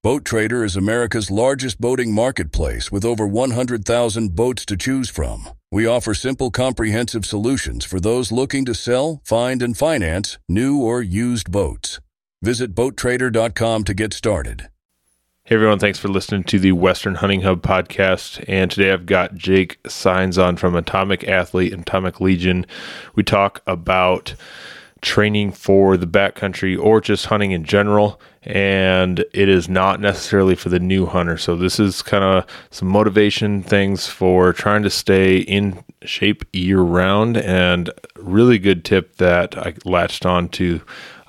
Boat Trader is America's largest boating marketplace with over 100,000 boats to choose from. We offer simple, comprehensive solutions for those looking to sell, find, and finance new or used boats. Visit BoatTrader.com to get started. Hey everyone, thanks for listening to the Western Hunting Hub podcast. And today I've got Jake Saenz on from Atomic Athlete and Atomic Legion. We talk about training for the backcountry or just hunting in general. And it is not necessarily for the new hunter. So, this is kind of some motivation things for trying to stay in shape year round. And really good tip that I latched on to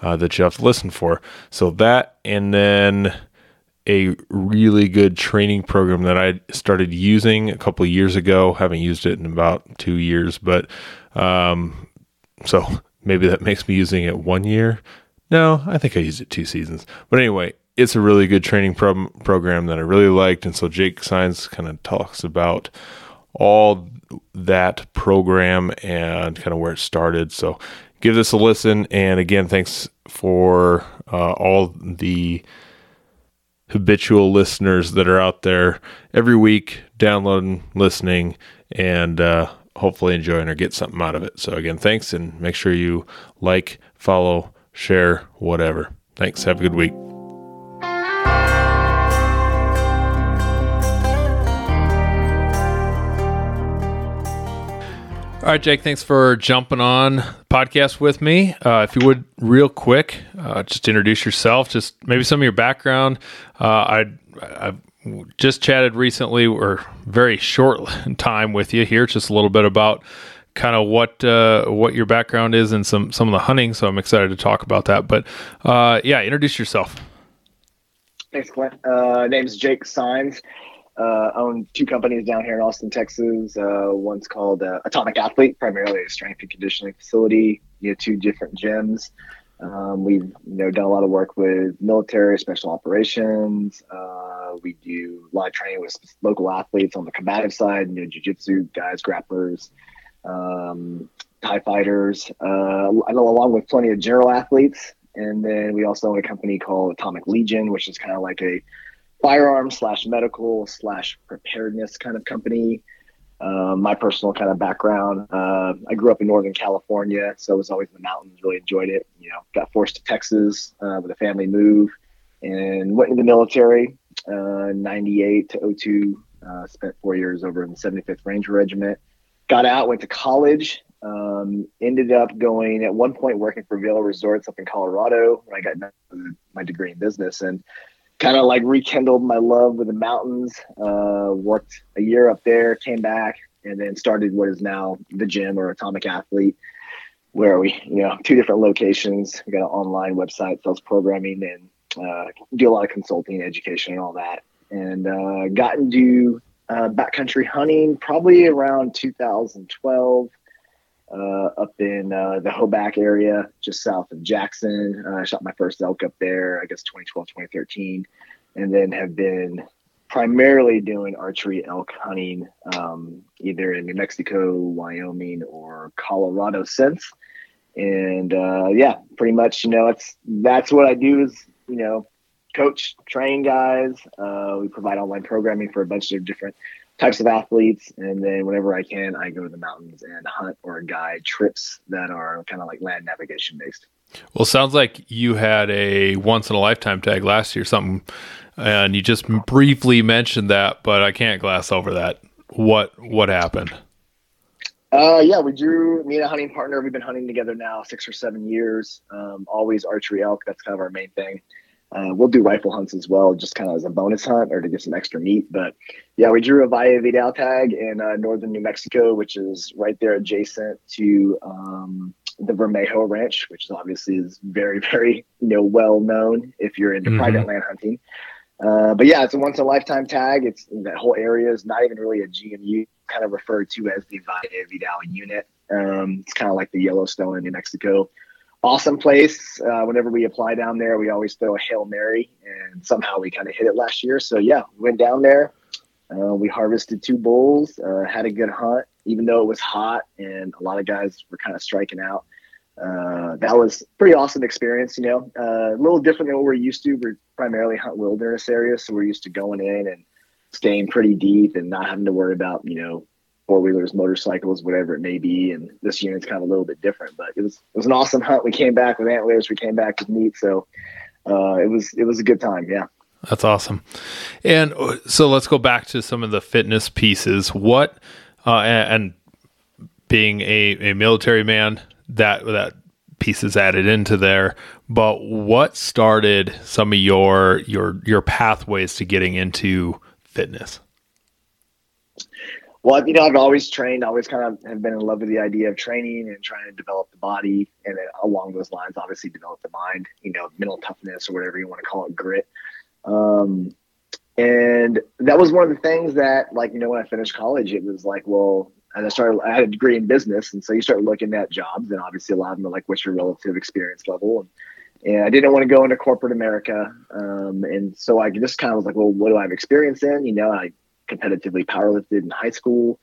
uh, that you have to listen for. So, that and then a really good training program that I started using a couple years ago. Haven't used it in about two years, but um, so maybe that makes me using it one year. No, I think I used it two seasons. But anyway, it's a really good training pro- program that I really liked. And so Jake Saenz kind of talks about all that program and kind of where it started. So give this a listen. And again, thanks for uh, all the habitual listeners that are out there every week, downloading, listening, and uh, hopefully enjoying or get something out of it. So, again, thanks and make sure you like, follow, share, whatever. Thanks. Have a good week. All right, Jake, thanks for jumping on the podcast with me. Uh, if you would, real quick, uh, just introduce yourself, just maybe some of your background. Uh, I, I've just chatted recently, or very short time with you here, just a little bit about kind of what uh, what your background is and some some of the hunting. So I'm excited to talk about that. But uh, yeah, introduce yourself. Thanks, Clint. Uh, name's Jake Saenz. Uh, own two companies down here in Austin, Texas. Uh, one's called uh, Atomic Athlete, primarily a strength and conditioning facility. You know, two different gyms. Um, we've you know done a lot of work with military, special operations. Uh, we do live training with local athletes on the combative side. You know, jujitsu guys, grapplers, um, Thai fighters. Uh, along with plenty of general athletes. And then we also own a company called Atomic Legion, which is kind of like a firearm slash medical slash preparedness kind of company. Um, my personal kind of background, uh, I grew up in Northern California, so I was always in the mountains. Really enjoyed it. You know, got forced to Texas uh, with a family move, and went in the military. Uh, 98 to 02, uh, spent four years over in the 75th Ranger Regiment. Got out, went to college. Um, ended up going at one point working for Vail Resorts up in Colorado when I got my degree in business, and kind of like rekindled my love with the mountains. Uh, worked a year up there, came back, and then started what is now the gym or Atomic Athlete, where we, you know, two different locations. We got an online website, sells programming, and uh, do a lot of consulting, education, and all that. And uh, got into uh, backcountry hunting probably around 2012 uh, up in uh, the Hoback area, just south of Jackson. Uh, I shot my first elk up there, I guess 2012, 2013, and then have been primarily doing archery elk hunting um, either in New Mexico, Wyoming, or Colorado since. And uh, yeah, pretty much, you know, it's that's what I do is, you know, coach, train guys. Uh, we provide online programming for a bunch of different types of athletes. And then whenever I can, I go to the mountains and hunt or guide trips that are kind of like land navigation based. Well, sounds like you had a once in a lifetime tag last year, something, and you just briefly mentioned that, but I can't glass over that. What what happened? Uh, yeah, we drew me and a hunting partner. We've been hunting together now six or seven years. Um, always archery elk. That's kind of our main thing. Uh, we'll do rifle hunts as well, just kind of as a bonus hunt or to get some extra meat. But yeah, we drew a Valle Vidal tag in uh, northern New Mexico, which is right there adjacent to um, the Vermejo Ranch, which is obviously is very, very you know well known if you're into mm-hmm. private land hunting. Uh, but yeah, it's a once in a lifetime tag. It's that whole area is not even really a GMU, kind of referred to as the Valle Vidal unit. Um, it's kind of like the Yellowstone in New Mexico. Awesome place. Uh, whenever we apply down there, we always throw a Hail Mary, and somehow we kind of hit it last year. So yeah, we went down there. Uh, we harvested two bulls, uh, had a good hunt, even though it was hot and a lot of guys were kind of striking out. Uh, that was pretty awesome experience, you know, uh, a little different than what we're used to. We're primarily hunt wilderness areas, so we're used to going in and staying pretty deep and not having to worry about, you know, four wheelers, motorcycles, whatever it may be. And this unit's kind of a little bit different, but it was it was an awesome hunt. We came back with antlers, we came back with meat, so uh, it was it was a good time. Yeah. That's awesome. And uh, so let's go back to some of the fitness pieces. What uh, and, and being a, a military man, that that piece is added into there. But what started some of your your your pathways to getting into fitness? Well, you know, I've always trained, always kind of have been in love with the idea of training and trying to develop the body. And then along those lines, obviously develop the mind, you know, mental toughness or whatever you want to call it, grit. Um, and that was one of the things that, like, you know, when I finished college, it was like, well, and I started, I had a degree in business. And so you start looking at jobs and obviously a lot of them are like, what's your relative experience level? And, and I didn't want to go into corporate America. Um, and so I just kind of was like, well, what do I have experience in? You know, I competitively powerlifted in high school,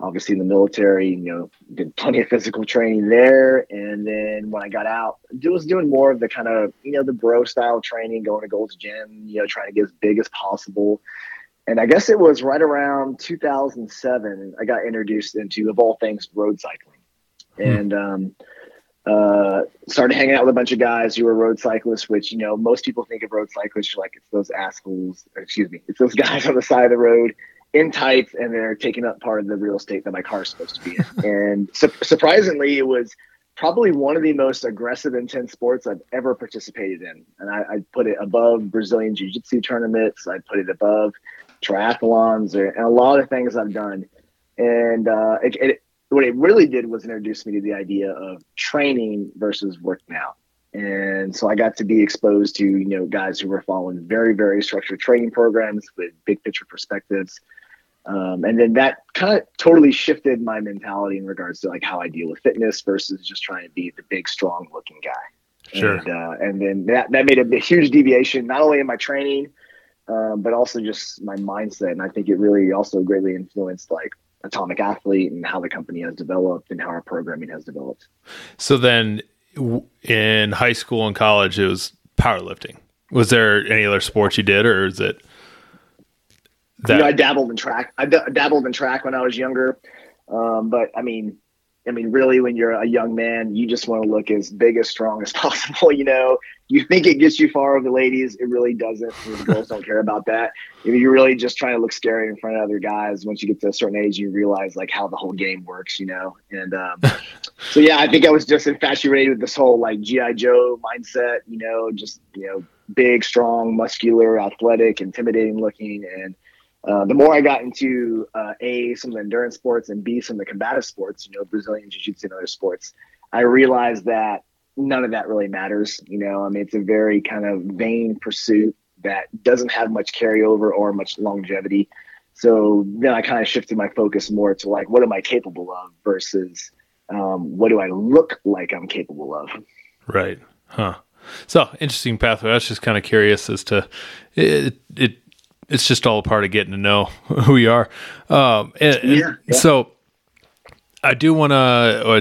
obviously in the military, you know, did plenty of physical training there. And then when I got out, I was doing more of the kind of, you know, the bro style training, going to Gold's Gym, you know, trying to get as big as possible and I guess it was right around 2007 I got introduced into of all things road cycling, hmm. and um, uh, started hanging out with a bunch of guys who were road cyclists. Which you know most people think of road cyclists like it's those assholes. excuse me, it's those guys on the side of the road in tights and they're taking up part of the real estate that my car is supposed to be in. and su- surprisingly, it was probably one of the most aggressive, intense sports I've ever participated in. And I, I put it above Brazilian Jiu Jitsu tournaments. I put it above triathlons or, and a lot of things I've done. And uh, it, it, what it really did was introduce me to the idea of training versus working out. And so I got to be exposed to, you know, guys who were following very, very structured training programs with big picture perspectives. Um, and then that kind of totally shifted my mentality in regards to like how I deal with fitness versus just trying to be the big, strong looking guy. Sure. And, uh, and then that, that made a, a huge deviation, not only in my training, um, but also just my mindset. And I think it really also greatly influenced like Atomic Athlete and how the company has developed and how our programming has developed. So then in high school and college, it was powerlifting. Was there any other sports you did, or is it? That- you know, I dabbled in track. I d- dabbled in track when I was younger, um, but I mean, I mean, really, when you're a young man, you just want to look as big, as strong as possible. You know, you think it gets you far with the ladies, it really doesn't. The girls don't care about that. You're really just trying to look scary in front of other guys. Once you get to a certain age, you realize like how the whole game works. You know, and um, so yeah, I think I was just infatuated with this whole like GI Joe mindset. You know, just you know, big, strong, muscular, athletic, intimidating looking, and uh, the more I got into uh, a some of the endurance sports and b some of the combative sports, you know, Brazilian jiu-jitsu and other sports, I realized that none of that really matters. You know, I mean, it's a very kind of vain pursuit that doesn't have much carryover or much longevity. So then I kind of shifted my focus more to like, what am I capable of versus um, what do I look like I'm capable of? Right. Huh. So interesting pathway. I was just kind of curious as to it. It it's just all a part of getting to know who you are. Um, and, yeah, yeah. so I do want to uh,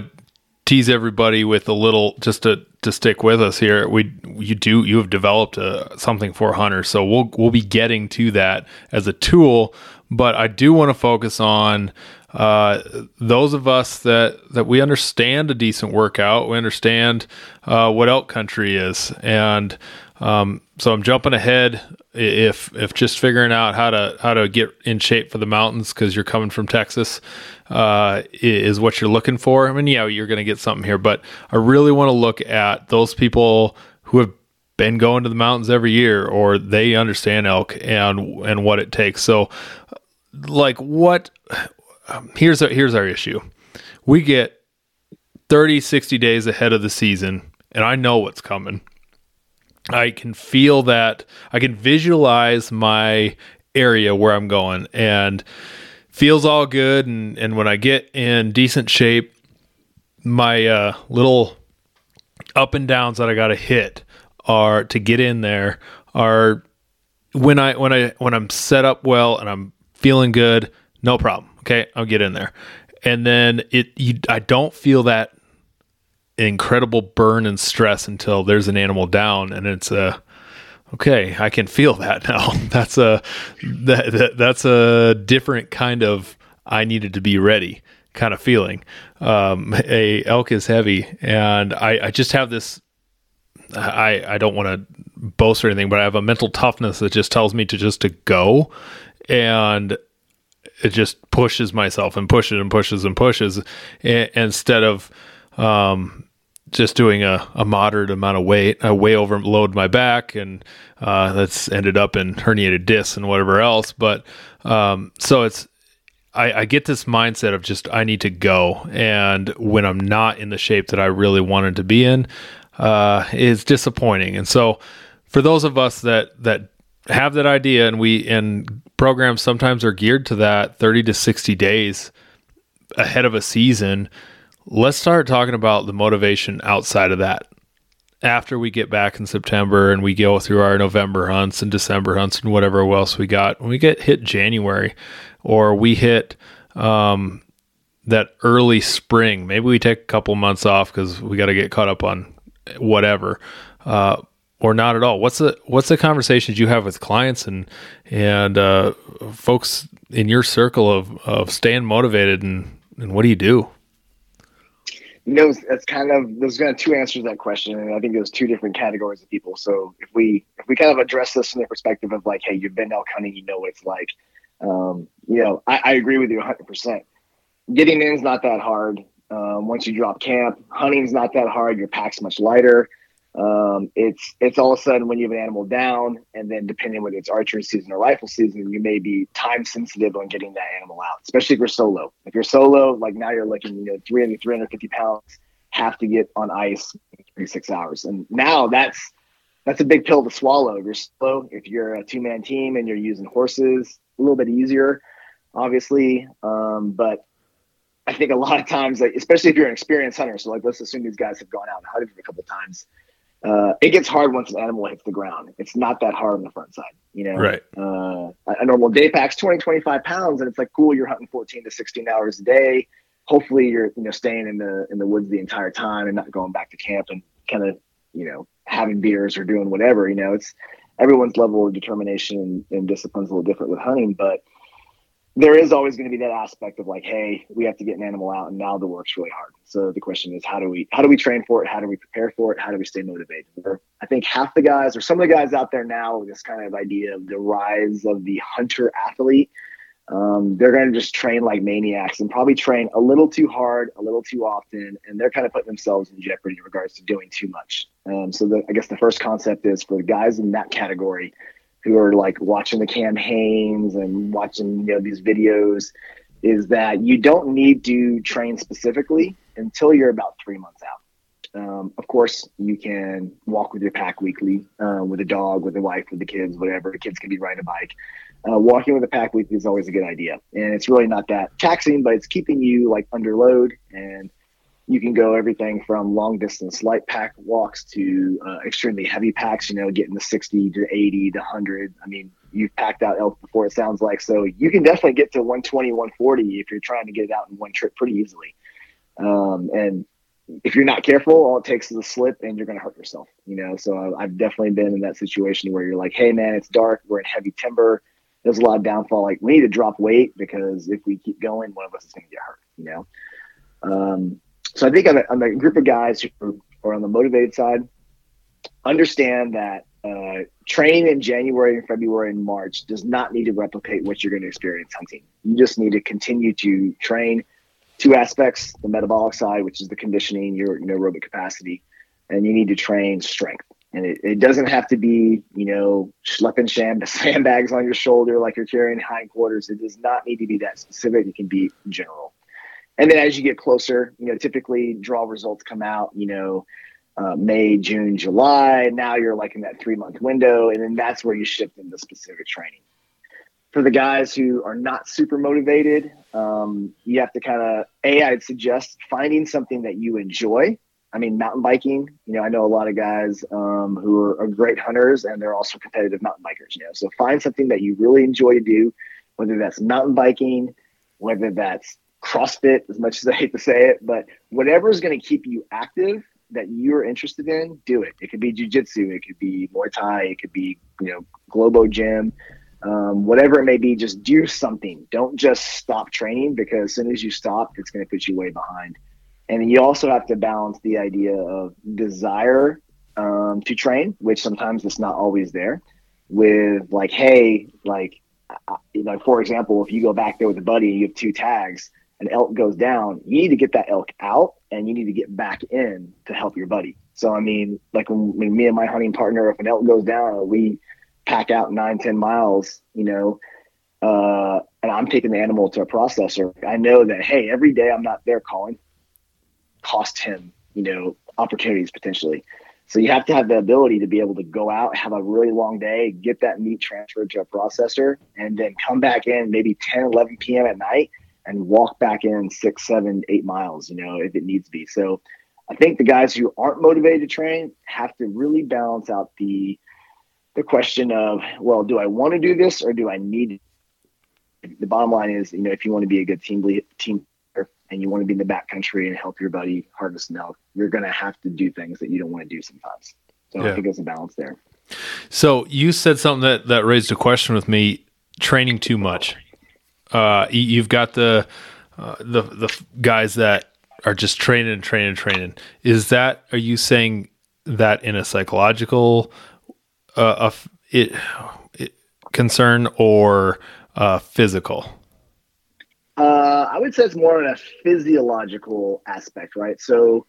tease everybody with a little just to to stick with us here. We you do you have developed a, uh, something for hunters, so we'll we'll be getting to that as a tool. But I do want to focus on uh, those of us that that we understand a decent workout, we understand uh, what elk country is, and um, so I'm jumping ahead if if just figuring out how to how to get in shape for the mountains because you're coming from Texas uh, is what you're looking for. I mean, yeah, you're going to get something here, but I really want to look at those people who have been going to the mountains every year or they understand elk and and what it takes. So, like, what? Um, here's a, here's our issue. We get 30, 60 days ahead of the season, and I know what's coming I can feel that I can visualize my area where I'm going and feels all good and and when I get in decent shape my uh, little up and downs that I got to hit are to get in there are when I when I when I'm set up well and I'm feeling good, no problem. Okay, I'll get in there. And then it you, I don't feel that incredible burn and stress until there's an animal down and it's a okay, I can feel that now. That's a that, that that's a different kind of I needed to be ready kind of feeling. Um, a elk is heavy, and I, I just have this. I I don't want to boast or anything, but I have a mental toughness that just tells me to just to go, and it just pushes myself and pushes and pushes and pushes instead of um, just doing a, a moderate amount of weight. I way overload my back, and uh, that's ended up in herniated discs and whatever else. But um, so it's I, I, get this mindset of just I need to go, and when I'm not in the shape that I really wanted to be in, uh, is disappointing. And so, for those of us that that have that idea, and we and programs sometimes are geared to that 30 to 60 days ahead of a season. Let's start talking about the motivation outside of that. After we get back in September and we go through our November hunts and December hunts and whatever else we got, when we get hit January, or we hit um, that early spring. Maybe we take a couple months off because we got to get caught up on whatever, uh, or not at all. What's the what's the conversations you have with clients and and uh, folks in your circle of of staying motivated and and what do you do? You know, that's kind of there's kind of two answers to that question, and I think there's two different categories of people. So if we if we kind of address this from the perspective of like, hey, you've been elk hunting, you know what it's like um, you know, I, I, agree with you 100%. Getting in is not that hard. Um, once you drop camp, hunting's not that hard. Your pack's much lighter. Um, it's it's all of a sudden when you have an animal down, and then depending whether it's archery season or rifle season, you may be time sensitive on getting that animal out, especially if you're solo. If you're solo, like now you're looking, you know, 300, 350 pounds have to get on ice in six hours, and now that's that's a big pill to swallow. If you're slow, if you're a two man team and you're using horses, a little bit easier, obviously. Um, but I think a lot of times, like, especially if you're an experienced hunter, so like let's assume these guys have gone out and hunted a couple times. Uh, it gets hard once an animal hits the ground. It's not that hard on the front side, you know. Right. Uh, a normal day pack's 20, 25 pounds, and it's like cool. You're hunting 14 to 16 hours a day. Hopefully, you're you know staying in the in the woods the entire time and not going back to camp and kind of you know having beers or doing whatever. You know, it's everyone's level of determination and, and discipline is a little different with hunting, but there is always going to be that aspect of like, hey, we have to get an animal out, and now the work's really hard. So the question is, how do we how do we train for it? How do we prepare for it? How do we stay motivated? I think half the guys, or some of the guys out there now, with this kind of idea of the rise of the hunter athlete, um, they're going to just train like maniacs and probably train a little too hard, a little too often, and they're kind of putting themselves in jeopardy in regards to doing too much. Um, so the, I guess the first concept is for the guys in that category who are like watching the campaigns and watching you know these videos, is that you don't need to train specifically until you're about three months out. Um, of course, you can walk with your pack weekly, uh, with a dog, with a wife, with the kids, whatever. The kids can be riding a bike uh, walking with a pack weekly is always a good idea. And it's really not that taxing, but it's keeping you like under load. And you can go everything from long distance light pack walks to uh, extremely heavy packs, you know, getting the 60 to 80 to 100. I mean, you've packed out elk before, it sounds like. So you can definitely get to 120, 140 if you're trying to get it out in one trip pretty easily. Um, and if you're not careful, all it takes is a slip and you're going to hurt yourself, you know? So I've definitely been in that situation where you're like, hey, man, it's dark. We're in heavy timber there's a lot of downfall. Like we need to drop weight because if we keep going, one of us is going to get hurt. You know. Um, so I think on a, group of guys who are on the motivated side, understand that uh, training in January and February and March does not need to replicate what you're going to experience hunting. You just need to continue to train two aspects: the metabolic side, which is the conditioning, your, your aerobic capacity, and you need to train strength. And it, it doesn't have to be, you know, schlepping sham sandbags on your shoulder like you're carrying hindquarters. It does not need to be that specific. It can be general. And then as you get closer, you know, typically draw results come out, you know, uh, May, June, July. Now you're like in that three month window, and then that's where you shift into specific training. For the guys who are not super motivated, um, you have to kind of a. I'd suggest finding something that you enjoy. I mean, mountain biking. You know, I know a lot of guys um, who are, are great hunters, and they're also competitive mountain bikers. You know, so find something that you really enjoy to do, whether that's mountain biking, whether that's CrossFit, as much as I hate to say it, but whatever is going to keep you active that you're interested in, do it. It could be jujitsu, it could be Muay Thai, it could be you know Globo Gym, um, whatever it may be. Just do something. Don't just stop training because as soon as you stop, it's going to put you way behind. And you also have to balance the idea of desire um, to train, which sometimes it's not always there, with like, hey, like, you know, for example, if you go back there with a buddy, and you have two tags an elk goes down, you need to get that elk out and you need to get back in to help your buddy. So, I mean, like when, me and my hunting partner, if an elk goes down, we pack out nine, 10 miles, you know, uh, and I'm taking the animal to a processor. I know that, hey, every day I'm not there calling, cost him, you know, opportunities potentially. So you have to have the ability to be able to go out, have a really long day, get that meat transferred to a processor, and then come back in maybe 10, 11 p.m. at night and walk back in six, seven, eight miles, you know, if it needs to be. So I think the guys who aren't motivated to train have to really balance out the the question of, well, do I want to do this or do I need it? The bottom line is, you know, if you want to be a good team lead, team and you want to be in the backcountry and help your buddy harvest milk, you're going to have to do things that you don't want to do sometimes. So yeah. I think there's a balance there. So you said something that, that raised a question with me, training too much uh, you've got the uh, the the guys that are just training and training and training. Is that are you saying that in a psychological uh, it, it, concern or uh, physical? Uh, I would say it's more on a physiological aspect, right? So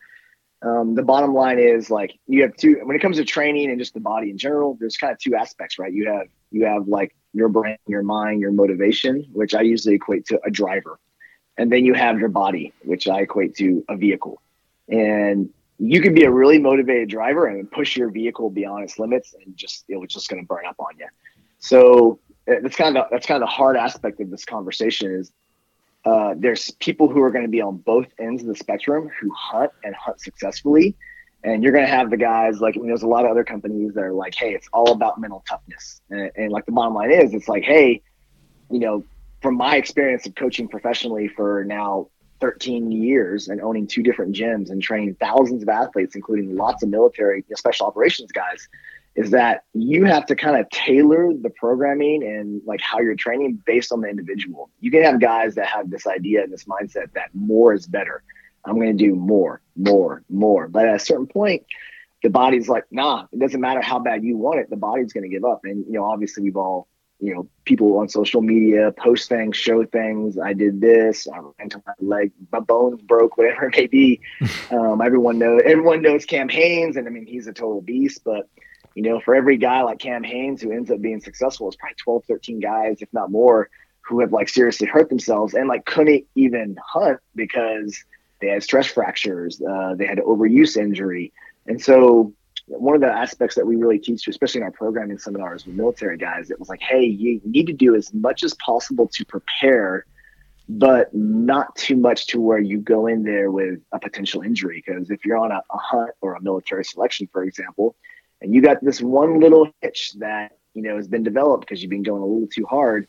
um, the bottom line is like you have two when it comes to training and just the body in general. There's kind of two aspects, right? You have you have like your brain, your mind, your motivation, which I usually equate to a driver. And then you have your body, which I equate to a vehicle. And you can be a really motivated driver and push your vehicle beyond its limits and just it was just going to burn up on you. So that's kind of that's kind of the hard aspect of this conversation is uh, there's people who are going to be on both ends of the spectrum who hunt and hunt successfully and you're going to have the guys like, I mean, there's a lot of other companies that are like, hey, it's all about mental toughness. And, and like the bottom line is, it's like, hey, you know, from my experience of coaching professionally for now 13 years and owning two different gyms and training thousands of athletes, including lots of military special operations guys, is that you have to kind of tailor the programming and like how you're training based on the individual. You can have guys that have this idea and this mindset that more is better. I'm going to do more, more, more. But at a certain point, the body's like, nah, it doesn't matter how bad you want it. The body's going to give up. And, you know, obviously we've all, you know, people on social media post things, show things. I did this. I ran to my leg, my bones broke, whatever it may be. um, everyone knows, everyone knows Cam Hanes. And I mean, he's a total beast, but you know, for every guy like Cam Hanes who ends up being successful, it's probably 12, 13 guys, if not more, who have like seriously hurt themselves and like couldn't even hunt because they had stress fractures. Uh, they had overuse injury. And so one of the aspects that we really teach, especially in our programming seminars with military guys, it was like, hey, you need to do as much as possible to prepare, but not too much to where you go in there with a potential injury. Because if you're on a, a hunt or a military selection, for example, and you got this one little hitch that you know has been developed because you've been going a little too hard,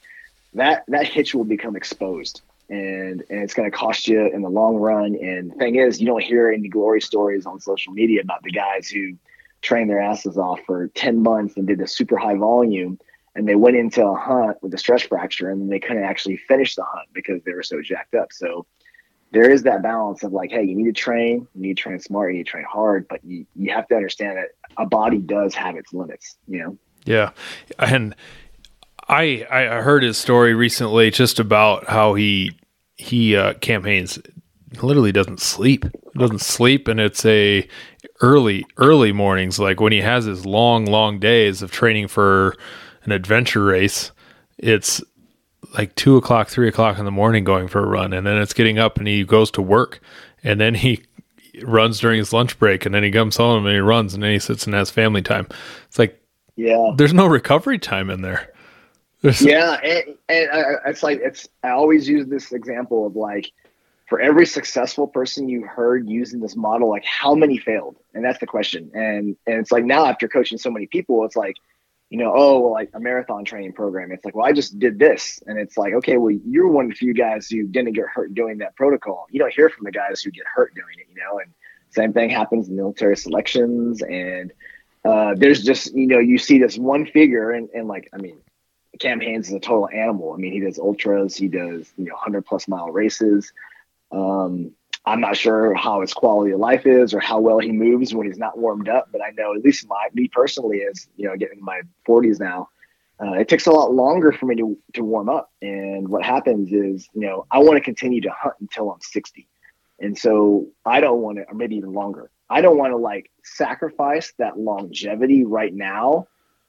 that that hitch will become exposed and and it's going to cost you in the long run. And the thing is, you don't hear any glory stories on social media about the guys who trained their asses off for 10 months and did a super high volume and they went into a hunt with a stress fracture and they couldn't actually finish the hunt because they were so jacked up. So there is that balance of like, hey, you need to train, you need to train smart, you need to train hard, but you, you have to understand that a body does have its limits, you know? Yeah. And I I heard his story recently just about how he he uh, Cam Hanes literally doesn't sleep. Doesn't sleep, and it's a early early mornings like when he has his long long days of training for an adventure race. It's like two o'clock, three o'clock in the morning going for a run, and then it's getting up and he goes to work, and then he runs during his lunch break and then he comes home and he runs and then he sits and has family time. It's like, yeah, there's no recovery time in there. Yeah, and, and I, it's like it's. I always use this example of like, for every successful person you heard using this model, like how many failed, and that's the question. And and it's like now after coaching so many people, it's like, you know, oh, well, like a marathon training program. It's like, well, I just did this, and it's like, okay, well, you're one of the few guys who didn't get hurt doing that protocol. You don't hear from the guys who get hurt doing it, you know. And same thing happens in military selections, and uh, there's just you know you see this one figure, and and like I mean Cam Hanes is a total animal. I mean, he does ultras, he does you know hundred plus mile races. Um, I'm not sure how his quality of life is or how well he moves when he's not warmed up, but I know at least my me personally is you know getting my 40s now. Uh, it takes a lot longer for me to to warm up, and what happens is you know I want to continue to hunt until I'm 60, and so I don't want to, or maybe even longer. I don't want to like sacrifice that longevity right now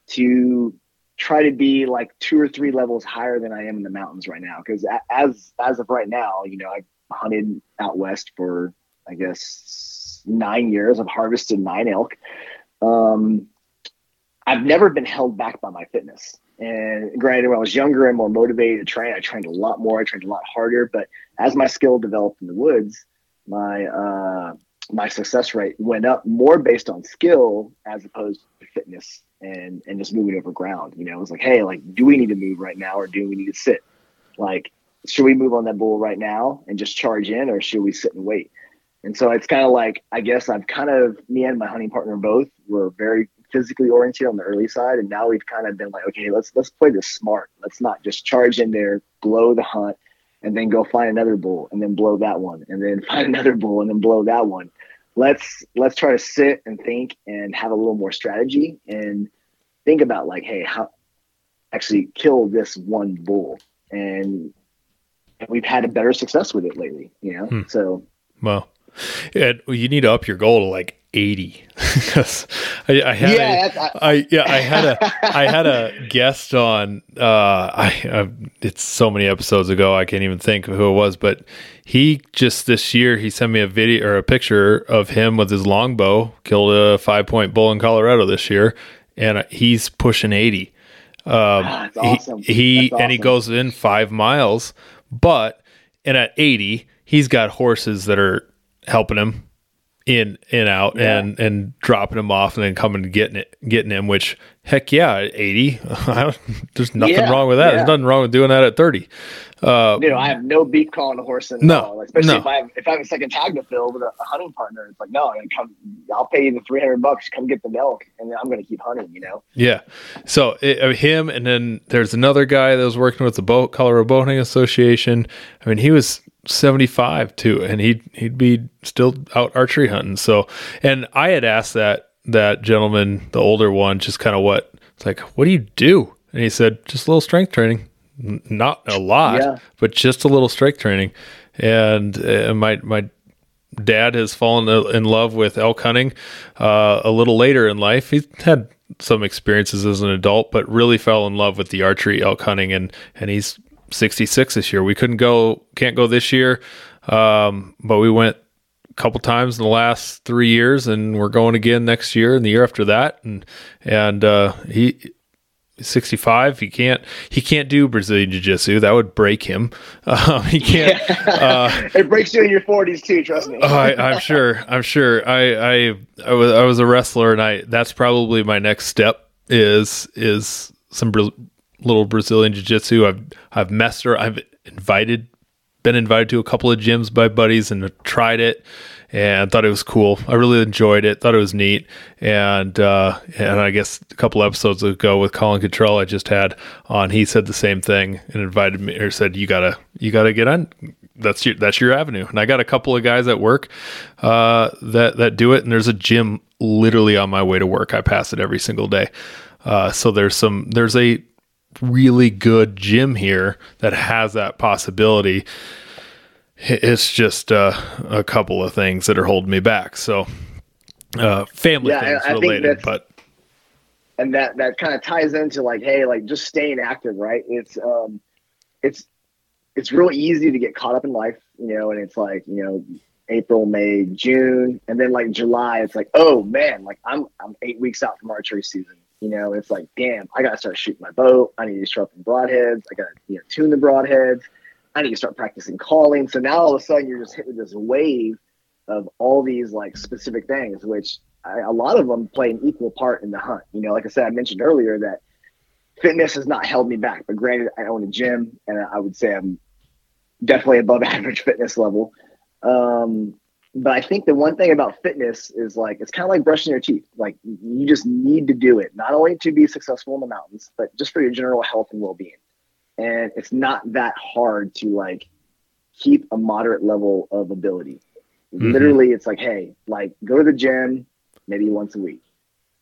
to try to be like two or three levels higher than I am in the mountains right now. Because as as of right now, you know, I hunted out west for I guess nine years. I've harvested nine elk. Um, I've never been held back by my fitness. And granted, when I was younger and more motivated to train, I trained a lot more. I trained a lot harder. But as my skill developed in the woods, my uh, my success rate went up more based on skill as opposed to fitness and and just moving over ground. You know, it was like, hey, like, do we need to move right now or do we need to sit? Like, should we move on that bull right now and just charge in, or should we sit and wait? And so it's kind of like, I guess I've kind of me and my hunting partner both were very physically oriented on the early side, and now we've kind of been like, okay, let's let's play this smart. Let's not just charge in there, blow the hunt, and then go find another bull, and then blow that one, and then find another bull, and then blow that one. Let's let's try to sit and think and have a little more strategy and think about like hey how actually kill this one bull. And we've had a better success with it lately you know? Hmm. so well yeah, you need to up your goal to like 80 because I, I, had yeah, a, I, I, yeah I had a I had a guest on uh I, I it's so many episodes ago I can't even think of who it was but he just this year he sent me a video or a picture of him with his longbow killed a five point bull in Colorado this year and he's pushing 80 um ah, awesome. he, he awesome. and he goes in five miles but and at 80 he's got horses that are helping him in and out yeah. and and dropping him off and then coming and getting it getting him which heck yeah 80 there's nothing yeah, wrong with that yeah. there's nothing wrong with doing that at 30 uh, you know i have no beef calling a horse in no all, especially no. if i have if i have a second tag to fill with a, a hunting partner it's like no I'm come i'll pay you the 300 bucks come get the milk and then i'm going to keep hunting you know yeah so it, uh, him and then there's another guy that was working with the boat colorado boating association i mean he was 75 too and he'd he'd be still out archery hunting. So and i had asked that that gentleman the older one just kind of what it's like what do you do? And he said just a little strength training. N- not a lot yeah. but just a little strength training. And uh, my my dad has fallen in love with elk hunting uh, a little later in life. He's had some experiences as an adult but really fell in love with the archery elk hunting and and he's 66 this year. We couldn't go, can't go this year, um, but we went a couple times in the last three years, and we're going again next year and the year after that. And and uh, he. 65 he can't he can't do brazilian jiu-jitsu that would break him um, he can't uh, it breaks you in your 40s too trust me I, am sure i'm sure I, I i was i was a wrestler and i that's probably my next step is is some little Brazilian Jiu Jitsu. I've I've messed or I've invited been invited to a couple of gyms by buddies and tried it and thought it was cool. I really enjoyed it. Thought it was neat. And uh, and I guess a couple episodes ago with Colin Control I just had on, he said the same thing and invited me or said you gotta you gotta get on. That's your that's your avenue. And I got a couple of guys at work uh, that that do it. And there's a gym literally on my way to work. I pass it every single day. Uh, so there's some there's a really good gym here that has that possibility. It's just uh, a couple of things that are holding me back. So, uh, family yeah, things I, I related, but and that that kind of ties into like, hey, like just staying active, right? It's um, it's it's real easy to get caught up in life, you know, and it's like, you know, April, May, June, and then like July, it's like, oh man, like I'm I'm eight weeks out from archery season. You know, it's like, damn, I gotta start shooting my bow. I need to sharpen broadheads. I gotta you know tune the broadheads. I need to start practicing calling. So now all of a sudden you're just hit with this wave of all these like specific things, which I, a lot of them play an equal part in the hunt. You know, like I said, I mentioned earlier that fitness has not held me back. But granted, I own a gym, and I would say I'm definitely above average fitness level. Um, but I think the one thing about fitness is like it's kind of like brushing your teeth. Like you just need to do it, not only to be successful in the mountains, but just for your general health and well-being. And it's not that hard to like keep a moderate level of ability. Mm-hmm. Literally, it's like, hey, like go to the gym maybe once a week.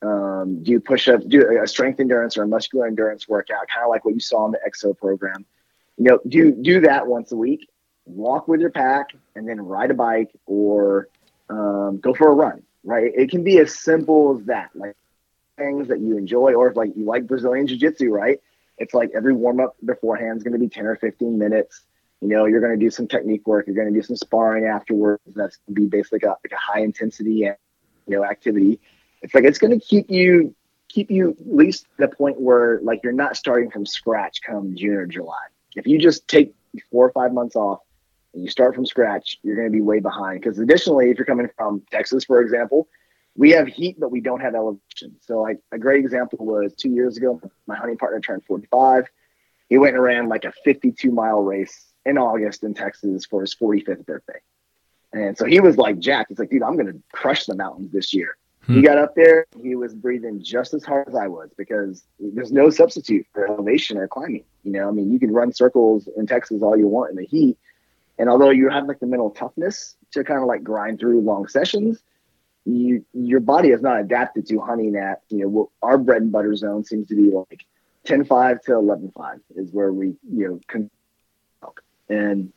Um, do push up, do a strength endurance or a muscular endurance workout, kind of like what you saw in the EXO program. You know, do do that once a week. Walk with your pack, and then ride a bike or um, go for a run. Right? It can be as simple as that. Like things that you enjoy, or if like you like Brazilian Jiu Jitsu, right? It's like every warm up beforehand is going to be ten or fifteen minutes. You know, you're going to do some technique work. You're going to do some sparring afterwards. That's going to be basically like a, like a high intensity and you know activity it's like it's going to keep you keep you at least the point where like you're not starting from scratch come June or July. If you just take four or five months off and you start from scratch, you're going to be way behind. Because additionally, if you're coming from Texas, for example, we have heat, but we don't have elevation. So like a great example was two years ago, my hunting partner turned 45. He went and ran like a 52 mile race in August in Texas for his 45th birthday. And so he was like Jack. He's like, dude, I'm going to crush the mountains this year. Hmm. He got up there, he was breathing just as hard as I was because there's no substitute for elevation or climbing. You know, I mean, you can run circles in Texas all you want in the heat. And although you have like the mental toughness to kind of like grind through long sessions, you your body is not adapted to hunting at, you know, what our bread and butter zone seems to be like 10.5 to 11.5 is where we, you know, can and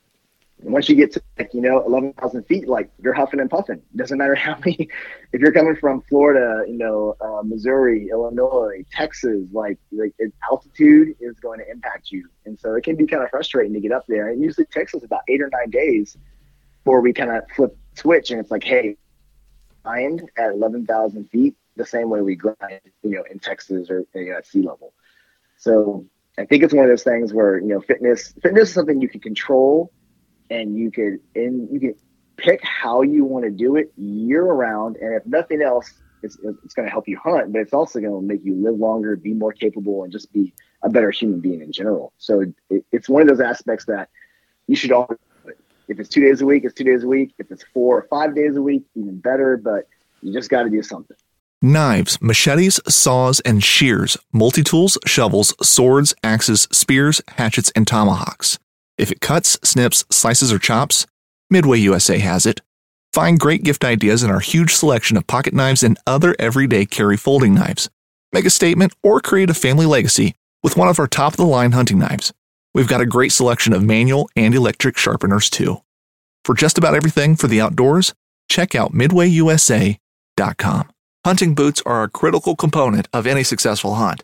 once you get to like, you know, 11,000 feet, like you're huffing and puffing. Doesn't matter how many, if you're coming from Florida, you know, uh, Missouri, Illinois, Texas, like, like it, altitude is going to impact you. And so it can be kind of frustrating to get up there. And usually takes us about eight or nine days before we kind of flip switch. And it's like, hey, grind at 11,000 feet the same way we grind, you know, in Texas or you know, at sea level. So I think it's one of those things where, you know, fitness, fitness is something you can control and you could and you can pick how you want to do it year round. And if nothing else, it's, it's going to help you hunt, but it's also going to make you live longer, be more capable, and just be a better human being in general. So it, it's one of those aspects that you should always. If it's two days a week, it's two days a week. If it's four or five days a week, even better. But you just got to do something. Knives, machetes, saws, and shears, multi tools, shovels, swords, axes, spears, hatchets, and tomahawks. If it cuts, snips, slices, or chops, Midway USA has it. Find great gift ideas in our huge selection of pocket knives and other everyday carry folding knives. Make a statement or create a family legacy with one of our top of the line hunting knives. We've got a great selection of manual and electric sharpeners too. For just about everything for the outdoors, check out midwayusa.com. Hunting boots are a critical component of any successful hunt.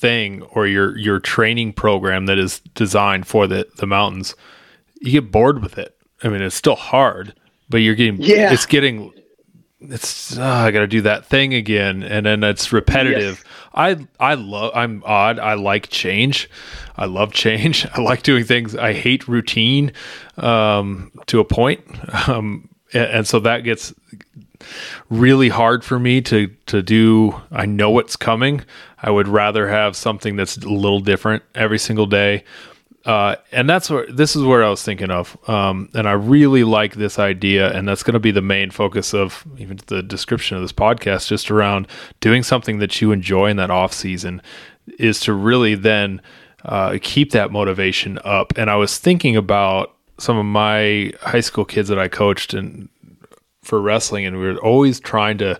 thing or your your training program that is designed for the the mountains, you get bored with it. I mean, it's still hard, but you're getting yeah. it's getting it's oh, I got to do that thing again, and then it's repetitive. Yes. I I love I'm odd. I like change. I love change. I like doing things. I hate routine um, to a point, um, and, and so that gets really hard for me to to do. I know what's coming. I would rather have something that's a little different every single day. Uh, and that's where this is where I was thinking of. Um, and I really like this idea, and that's going to be the main focus of even the description of this podcast, just around doing something that you enjoy in that off season, is to really then uh, keep that motivation up. And I was thinking about some of my high school kids that I coached, and for wrestling, and we were always trying to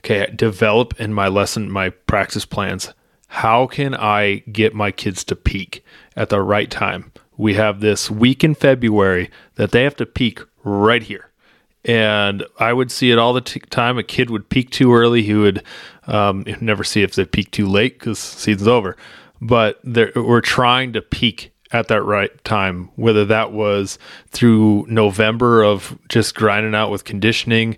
okay develop in my lesson, my practice plans. How can I get my kids to peak at the right time? We have this week in February that they have to peak right here and I would see it all the t- time. A kid would peak too early. He would um, never see if they peak too late because season's over. But we're trying to peak at that right time, whether that was through November of just grinding out with conditioning,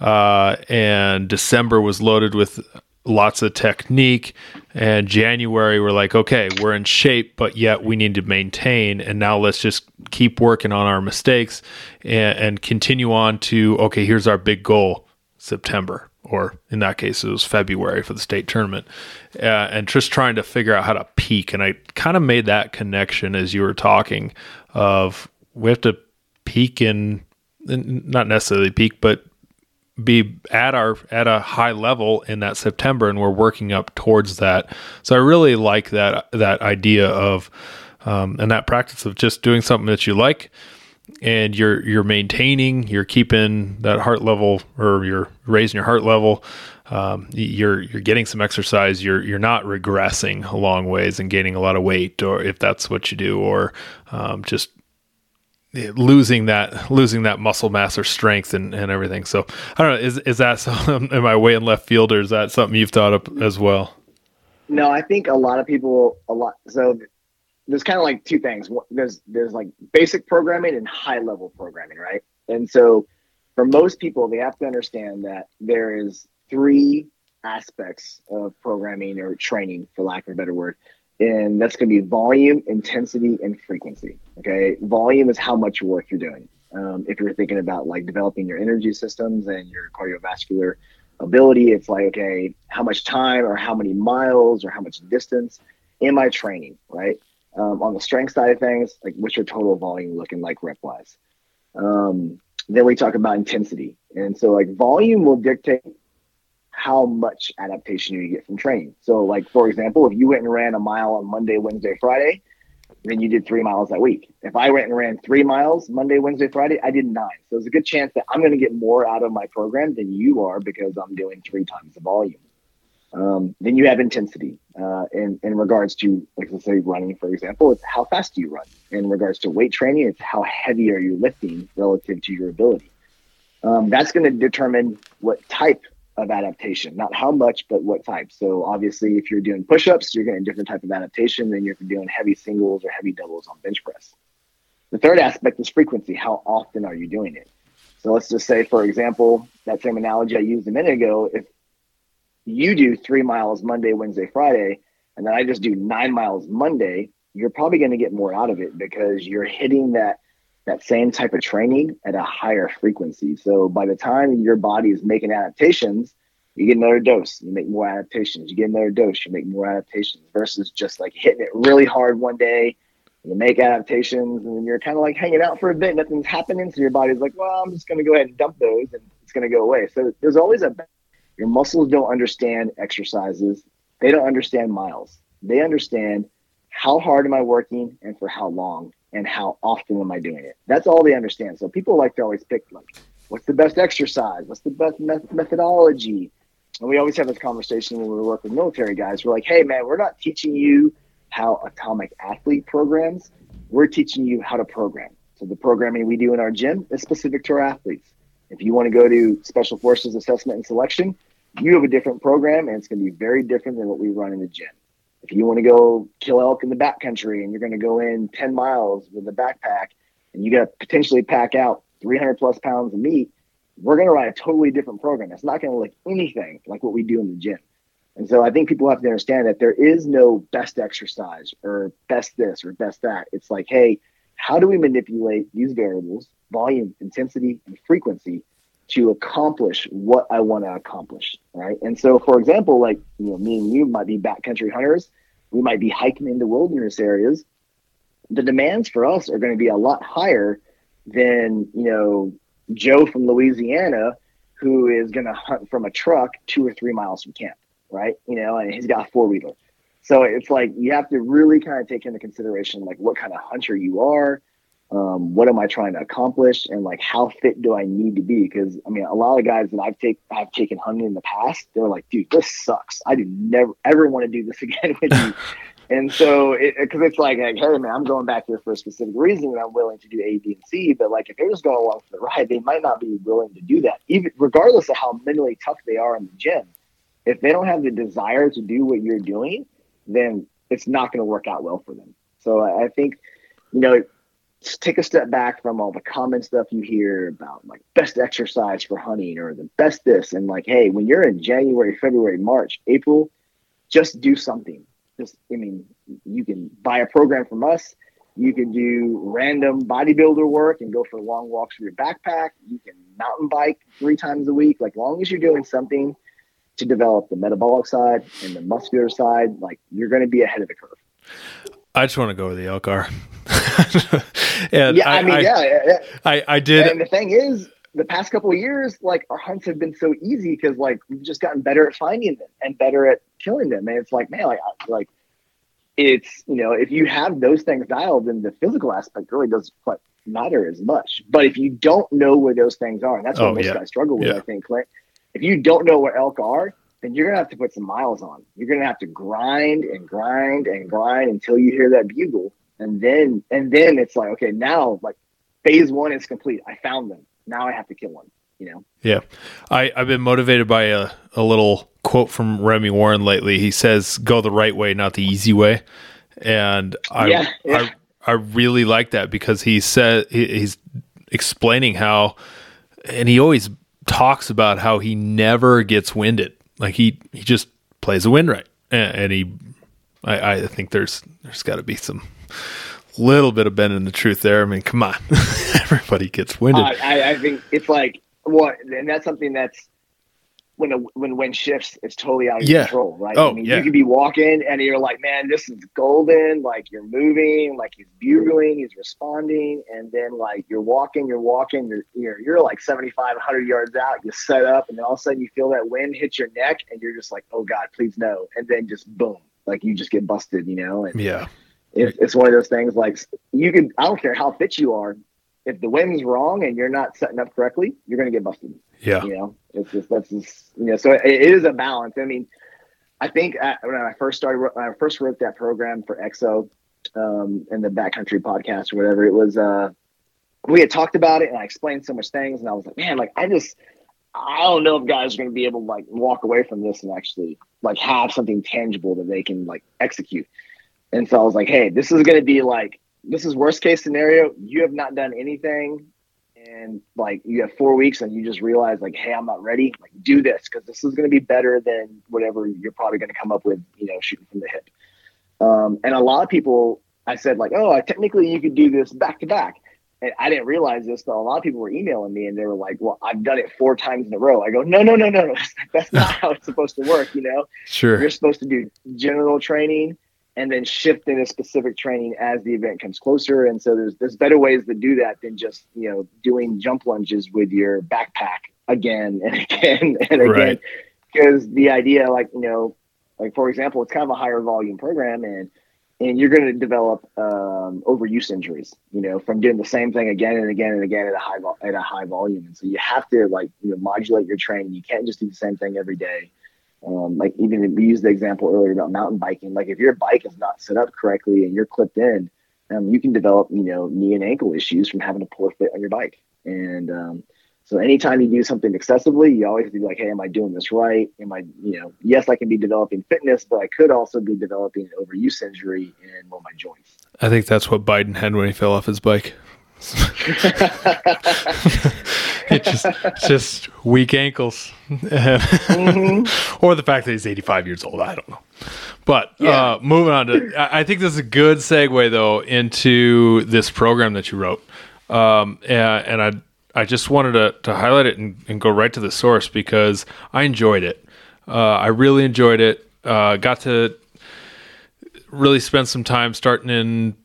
uh, and December was loaded with lots of technique. And January, we're like, okay, we're in shape, but yet we need to maintain. And now let's just keep working on our mistakes and, and continue on to, okay, here's our big goal September, or in that case, it was February for the state tournament. Uh, and just trying to figure out how to peak. And I kind of made that connection as you were talking of we have to peak in, not necessarily peak, but be at our at a high level in that September, and we're working up towards that. So I really like that that idea of um, and that practice of just doing something that you like, and you're you're maintaining, you're keeping that heart level, or you're raising your heart level. Um, you're you're getting some exercise. You're you're not regressing a long ways and gaining a lot of weight, or if that's what you do, or um, just losing that losing that muscle mass or strength and, and everything. So I don't know. Is is that some, am I way in left field or is that something you've thought of as well? No, I think a lot of people a lot. So there's kind of like two things. There's there's like basic programming and high level programming, right? And so for most people, they have to understand that there is three aspects of programming or training, for lack of a better word and that's going to be volume, intensity, and frequency. Okay, volume is how much work you're doing. Um, if you're thinking about like developing your energy systems and your cardiovascular ability, it's like okay, how much time or how many miles or how much distance am I training? Right. Um, on the strength side of things, like what's your total volume looking like rep wise? Um, then we talk about intensity, and so like volume will dictate how much adaptation you get from training. So, like for example, if you went and ran a mile on Monday, Wednesday, Friday, then you did three miles that week. If I went and ran three miles Monday, Wednesday, Friday, I did nine. So there's a good chance that I'm going to get more out of my program than you are because I'm doing three times the volume. Um, then you have intensity uh, in in regards to, like let's say running, for example, it's how fast do you run. In regards to weight training, it's how heavy are you lifting relative to your ability. Um, that's going to determine what type of adaptation, not how much, but what type. So obviously, if you're doing push-ups, you're getting a different type of adaptation than you're doing heavy singles or heavy doubles on bench press. The third aspect is frequency. How often are you doing it? So let's just say, for example, that same analogy I used a minute ago, if you do three miles Monday, Wednesday, Friday, and then I just do nine miles Monday, you're probably going to get more out of it because you're hitting that that same type of training at a higher frequency. So by the time your body is making adaptations, you get another dose, you make more adaptations. You get another dose, you make more adaptations versus just like hitting it really hard one day. You make adaptations and then you're kind of like hanging out for a bit, nothing's happening. So your body's like, well, I'm just going to go ahead and dump those and it's going to go away. So there's always a, your muscles don't understand exercises. They don't understand miles. They understand how hard am I working and for how long and how often am I doing it? That's all they understand. So people like to always pick like, what's the best exercise? What's the best methodology? And we always have this conversation when we work with military guys. We're like, hey man, we're not teaching you how Atomic Athlete programs. We're teaching you how to program. So the programming we do in our gym is specific to our athletes. If you want to go to Special Forces Assessment and Selection, you have a different program and it's going to be very different than what we run in the gym if you want to go kill elk in the backcountry and you're going to go in 10 miles with a backpack and you got to potentially pack out 300 plus pounds of meat, we're going to run a totally different program. It's not going to look anything like what we do in the gym. And so I think people have to understand that there is no best exercise or best this or best that. It's like, hey, how do we manipulate these variables, volume, intensity, and frequency to accomplish what I want to accomplish, right? And so, for example, like you know, me and you might be backcountry hunters. We might be hiking into wilderness areas. The demands for us are going to be a lot higher than you know Joe from Louisiana, who is going to hunt from a truck two or three miles from camp, right? You know, and he's got a four wheeler. So it's like you have to really kind of take into consideration like what kind of hunter you are, Um, what am I trying to accomplish? And like, how fit do I need to be? Because I mean, a lot of guys that I've taken, I've taken hunting in the past, they're like, dude, this sucks. I do never ever want to do this again with you. and so, because it, it's like, like, hey man, I'm going back here for a specific reason, and I'm willing to do A, B, and C. But like, if they're just going along for the ride, they might not be willing to do that, even regardless of how mentally tough they are in the gym. If they don't have the desire to do what you're doing, then it's not going to work out well for them. So I think, you know, take a step back from all the common stuff you hear about like best exercise for hunting or the best this and like, hey, when you're in January, February, March, April, just do something. Just, I mean, you can buy a program from us. You can do random bodybuilder work and go for long walks with your backpack. You can mountain bike three times a week. Like, long as you're doing something to develop the metabolic side and the muscular side, like you're going to be ahead of the curve. I just want to go with the Elkhart. and yeah, I, I mean, I, yeah, yeah, I, I did. And the thing is, the past couple of years, like our hunts have been so easy because like we've just gotten better at finding them and better at killing them. And it's like, man, like, like it's you know, if you have those things dialed, then the physical aspect really doesn't quite matter as much. But if you don't know where those things are, and that's what oh, most yeah. guys struggle with, yeah. I think, Clint. If you don't know where elk are, then you're gonna have to put some miles on. You're gonna have to grind and grind and grind until you hear that bugle, and then and then it's like, okay, now like phase one is complete. I found them. Now I have to kill one. You know. Yeah, I I've been motivated by a a little quote from Remy Warren lately. He says, "Go the right way, not the easy way," and I yeah, yeah. I I really like that because he said he, he's explaining how, and he always talks about how he never gets winded like he he just plays the wind right, and, he, I, I think there's there's got to be some little bit of bend in the truth there. I mean, come on, everybody gets winded. Uh, I, I think it's like what, and that's something that's when a, when wind shifts, it's totally out of yeah. control, right? Oh, I mean, yeah. you could be walking and you're like, man, this is golden. Like you're moving, like he's bugling, he's responding, and then like you're walking, you're walking, you're you're, you're like 75, 100 yards out. You set up, and then all of a sudden you feel that wind hit your neck, and you're just like, oh god, please no, and then just boom, like you just get busted, you know? And yeah. It, it's one of those things like you can I don't care how fit you are, if the wind's wrong and you're not setting up correctly, you're going to get busted. Yeah. You know, it's just, that's just, you know, so it, it is a balance. I mean, I think I, when I first started, when I first wrote that program for EXO um, in the backcountry podcast or whatever, it was, uh, we had talked about it and I explained so much things and I was like, man, like I just, I don't know if guys are going to be able to like walk away from this and actually like have something tangible that they can like execute. And so I was like, hey, this is going to be like this is worst case scenario. You have not done anything and like you have four weeks and you just realize like, hey, I'm not ready. Like do this because this is going to be better than whatever you're probably going to come up with, you know, shooting from the hip. Um, and a lot of people, I said like, oh, technically you could do this back to back. And I didn't realize this, but a lot of people were emailing me and they were like, well, I've done it four times in a row. I go, no, no, no, no, no. That's not how it's supposed to work. You know, sure. You're supposed to do general training and then shift into specific training as the event comes closer. And so there's there's better ways to do that than just you know doing jump lunges with your backpack again and again and again. Because right. the idea, like you know, like for example, it's kind of a higher volume program, and and you're going to develop um, overuse injuries, you know, from doing the same thing again and again and again at a high vo- at a high volume. And so you have to like you know modulate your training. You can't just do the same thing every day. Um, like even we used the example earlier about mountain biking. Like if your bike is not set up correctly and you're clipped in, um, you can develop you know knee and ankle issues from having a poor fit on your bike. And um, so anytime you do something excessively, you always be like, hey, am I doing this right? Am I you know yes, I can be developing fitness, but I could also be developing an overuse injury in one of my joints. I think that's what Biden had when he fell off his bike. it just just weak ankles, mm-hmm. or the fact that he's 85 years old. I don't know. But yeah. uh, moving on to, I think this is a good segue though into this program that you wrote, um, and, and, I I just wanted to to highlight it and, and, go right to the source because I enjoyed it. Uh, I really enjoyed it. Uh, got to really spend some time starting in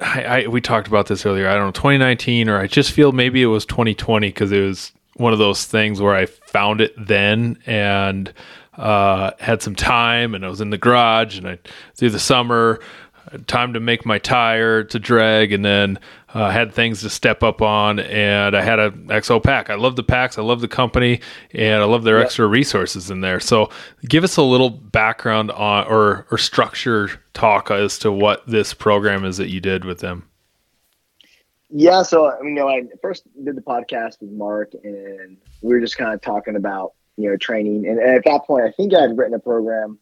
I, I, we talked about this earlier. I don't know, 2019, or I just feel maybe it was 2020 because it was one of those things where I found it then and uh, had some time, and I was in the garage, and I through the summer, time to make my tire to drag, and then uh, had things to step up on, and I had a Exo pack. I love the packs, I love the company, and I love their yep. extra resources in there. So, give us a little background on or or structure talk as to what this program is that you did with them. Yeah, so you know, I first did the podcast with Mark, and we were just kind of talking about you know training, and, and at that point, I think I had written a program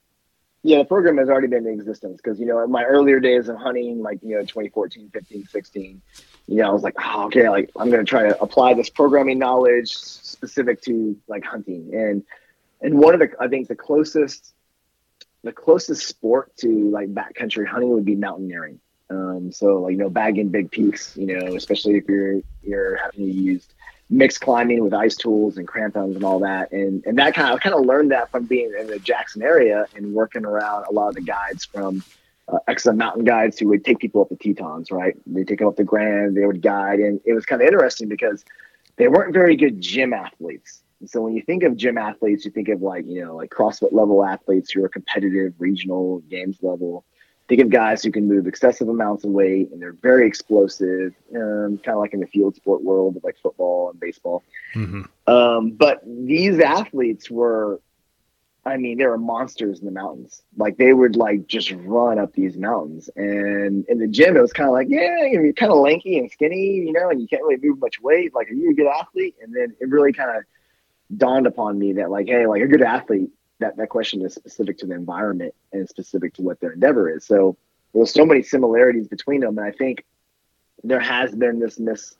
yeah, the program has already been in existence because, you know, in my earlier days of hunting, like, you know, 2014, 15, 16, you know, I was like, oh, okay, like I'm going to try to apply this programming knowledge specific to like hunting. And, and one of the, I think the closest, the closest sport to like backcountry hunting would be mountaineering. Um, so like, you know, bagging big peaks, you know, especially if you're, you're having to use mixed climbing with ice tools and crampons and all that. And and that kind of kind of learned that from being in the Jackson area and working around a lot of the guides from uh, Exum mountain guides who would take people up the Tetons, right? They take them up the Grand, they would guide, and it was kind of interesting because they weren't very good gym athletes. And so when you think of gym athletes, you think of like you know like CrossFit level athletes who are competitive, regional, games level think of guys who can move excessive amounts of weight and they're very explosive, um, kind of like in the field sport world of like football and baseball. Mm-hmm. Um, but these athletes were, I mean, they were monsters in the mountains. Like they would like just run up these mountains. And in the gym, it was kind of like, yeah, you're kind of lanky and skinny, you know, and you can't really move much weight. Like, are you a good athlete? And then it really kind of dawned upon me that like, hey, like a good athlete that that question is specific to the environment and specific to what their endeavor is. So there's so many similarities between them, and I think there has been this mis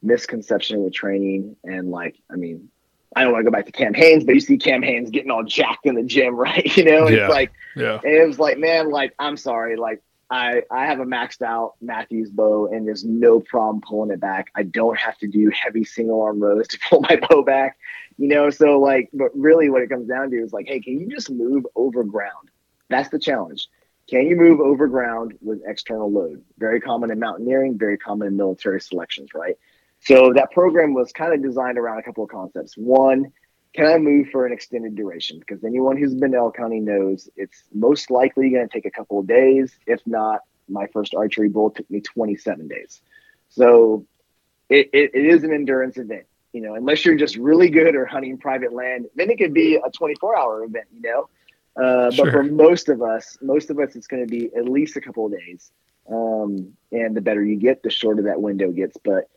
misconception with training and like I mean I don't want to go back to Cam Hanes, but you see Cam Hanes getting all jacked in the gym, right? You know, yeah. it's like yeah. And it was like, man, like I'm sorry, like I I have a maxed out Mathews bow and there's no problem pulling it back. I don't have to do heavy single arm rows to pull my bow back you know? So like but really what it comes down to is like hey can you just move over ground? That's the challenge. Can you move over ground with external load? Very common in mountaineering very common in military selections right? So that program was kind of designed around a couple of concepts. One can i move for an extended duration because anyone who's been to elk county knows it's most likely going to take a couple of days if not my first archery bull took me 27 days so it, it, it is an endurance event you know, unless you're just really good or hunting private land, then it could be a 24 hour event, you know. Uh, sure. But for most of us, most of us, it's going to be at least a couple of days. Um, and the better you get, the shorter that window gets. But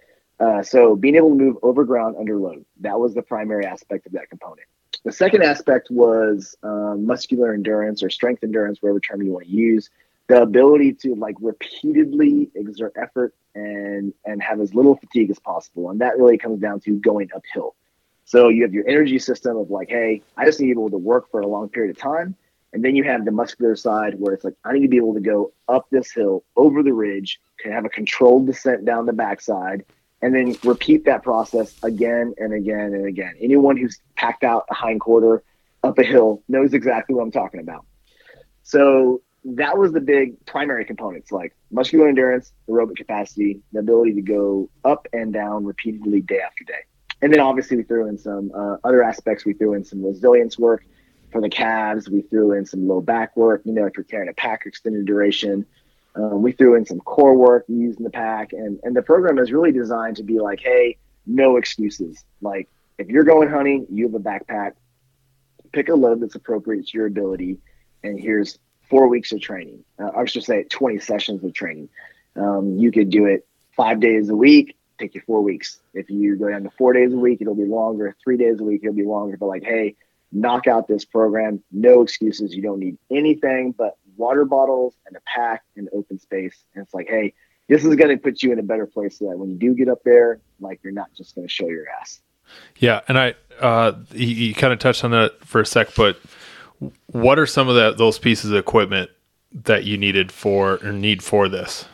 uh, so being able to move over ground under load, that was the primary aspect of that component. The second aspect was um, muscular endurance or strength endurance, whatever term you want to use the ability to like repeatedly exert effort and and have as little fatigue as possible and that really comes down to going uphill so you have your energy system of like hey i just need to be able to work for a long period of time and then you have the muscular side where it's like i need to be able to go up this hill over the ridge can have a controlled descent down the backside and then repeat that process again and again and again anyone who's packed out a hind quarter up a hill knows exactly what i'm talking about so that was the big primary components like muscular endurance, aerobic capacity, the ability to go up and down repeatedly day after day. And then obviously we threw in some uh, other aspects. We threw in some resilience work for the calves. We threw in some low back work, you know, if you're carrying a pack extended duration. Um, we threw in some core work using the pack. And, and the program is really designed to be like, hey, no excuses. Like if you're going hunting, you have a backpack, pick a load that's appropriate to your ability. And here's four weeks of training. Uh, I should say 20 sessions of training. Um, you could do it five days a week, take you four weeks. If you go down to four days a week, it'll be longer. Three days a week, it'll be longer. But like, hey, knock out this program. No excuses. You don't need anything but water bottles and a pack and open space. And it's like, hey, this is going to put you in a better place so that when you do get up there, like you're not just going to show your ass. Yeah, and I, uh, you, you kind of touched on that for a sec, but what are some of the, those pieces of equipment that you needed for or need for this?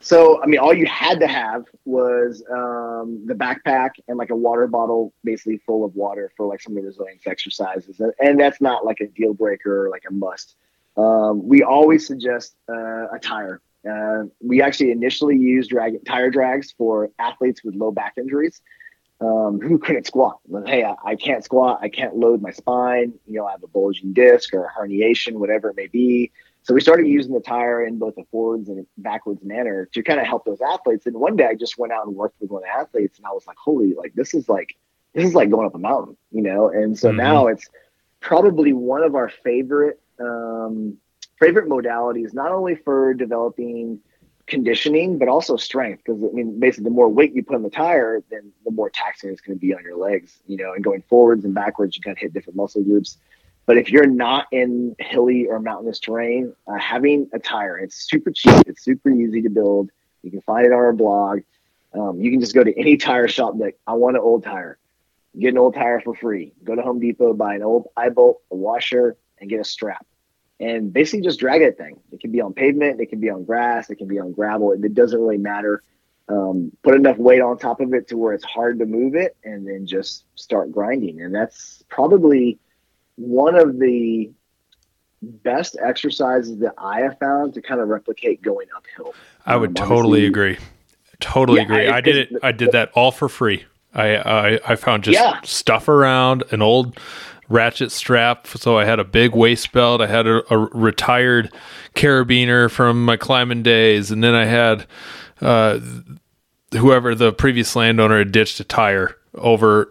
So, I mean, all you had to have was um, the backpack and like a water bottle, basically full of water for like some of the resilience exercises. And, and that's not like a deal breaker or like a must. Um, we always suggest uh, a tire. Uh, we actually initially used drag- tire drags for athletes with low back injuries um, who couldn't squat. Like, hey, I, I, can't squat. I can't load my spine. You know, I have a bulging disc or a herniation, whatever it may be. So we started using the tire in both a forwards and backwards manner to kind of help those athletes. And one day I just went out and worked with one of the athletes and I was like, holy, like this is like, this is like going up a mountain, you know? And so mm-hmm. now it's probably one of our favorite, um, favorite modalities, not only for developing conditioning, but also strength. Because I mean, basically, the more weight you put on the tire, then the more taxing it's going to be on your legs. You know, and going forwards and backwards, you kind of hit different muscle groups. But if you're not in hilly or mountainous terrain, uh, having a tire, it's super cheap. It's super easy to build. You can find it on our blog. Um, you can just go to any tire shop like, I want an old tire. Get an old tire for free. Go to Home Depot, buy an old eye bolt, a washer, and get a strap. And basically just drag that thing. It can be on pavement, it can be on grass, it can be on gravel. It doesn't really matter. Um, put enough weight on top of it to where it's hard to move it, and then just start grinding. And that's probably one of the best exercises that I have found to kind of replicate going uphill. I would um, totally agree. Totally yeah, agree. I, I did it. I did that all for free. I I, I found just yeah. stuff around an old ratchet strap. So I had a big waist belt. I had a, a retired carabiner from my climbing days, and then I had uh, whoever the previous landowner had ditched a tire over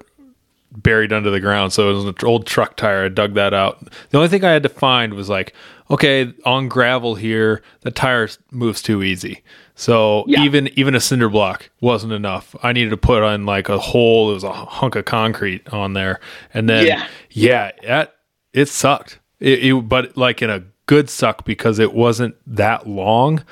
buried under the ground. So it was an old truck tire. I dug that out. The only thing I had to find was like, okay, on gravel here, the tire moves too easy. So yeah. even even a cinder block wasn't enough. I needed to put on like a hole. It was a hunk of concrete on there, and then yeah, yeah, that, it sucked. It, it, but like in a good suck because it wasn't that long,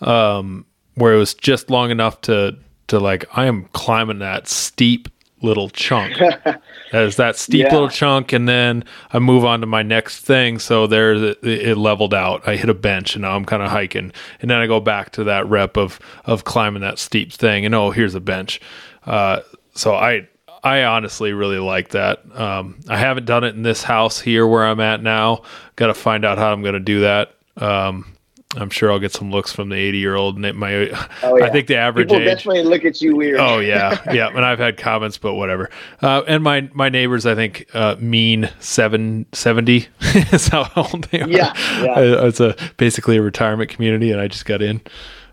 um, where it was just long enough to to like I am climbing that steep little chunk. As that steep yeah. little chunk, and then I move on to my next thing. So there, it leveled out. I hit a bench, and now I'm kind of hiking, and then I go back to that rep of of climbing that steep thing, and oh, here's a bench. Uh, so I I honestly really like that. Um, I haven't done it in this house here where I'm at now. Got to find out how I'm going to do that. Um, I'm sure I'll get some looks from the 80 year old. My, oh, yeah. I think the average People age. definitely look at you weird. Oh yeah, yeah. And I've had comments, but whatever. Uh, and my my neighbors, I think, uh, mean seven seventy is how old they are. Yeah, yeah. Uh, it's a basically a retirement community, and I just got in.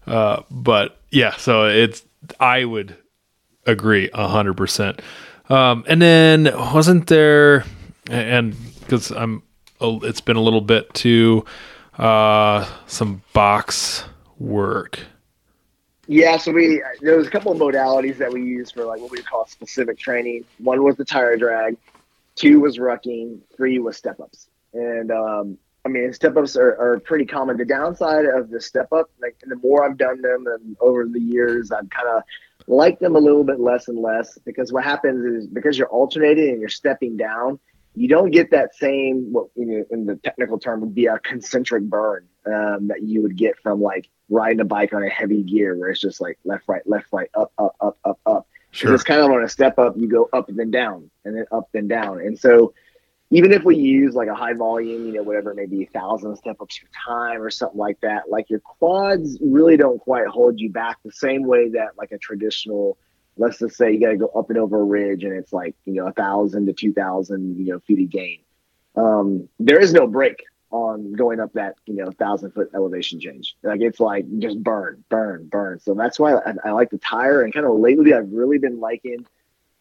Uh, but yeah, so it's I would agree hundred percent. Um, and then wasn't there, and because I'm, it's been a little bit too uh, some box work. Yeah, so we there was a couple of modalities that we used for like what we call specific training. One was the tire drag, two was rucking, three was step ups. And um, I mean, step ups are, are pretty common. The downside of the step up, like the more I've done them and over the years, I've kind of liked them a little bit less and less because what happens is because you're alternating and you're stepping down, you don't get that same what you know, in the technical term would be a concentric burn um, that you would get from like riding a bike on a heavy gear where it's just like left right left right up up up up up. Sure. it's kind of on a step up you go up and then down and then up and down. And so even if we use like a high volume you know whatever maybe a thousand step ups per time or something like that like your quads really don't quite hold you back the same way that like a traditional let's just say you got to go up and over a ridge and it's like you know a thousand to two thousand you know feet of gain. Um, there is no break on going up that you know thousand foot elevation change. Like it's like just burn burn burn. So that's why I, I like the tire and kind of lately i've really been liking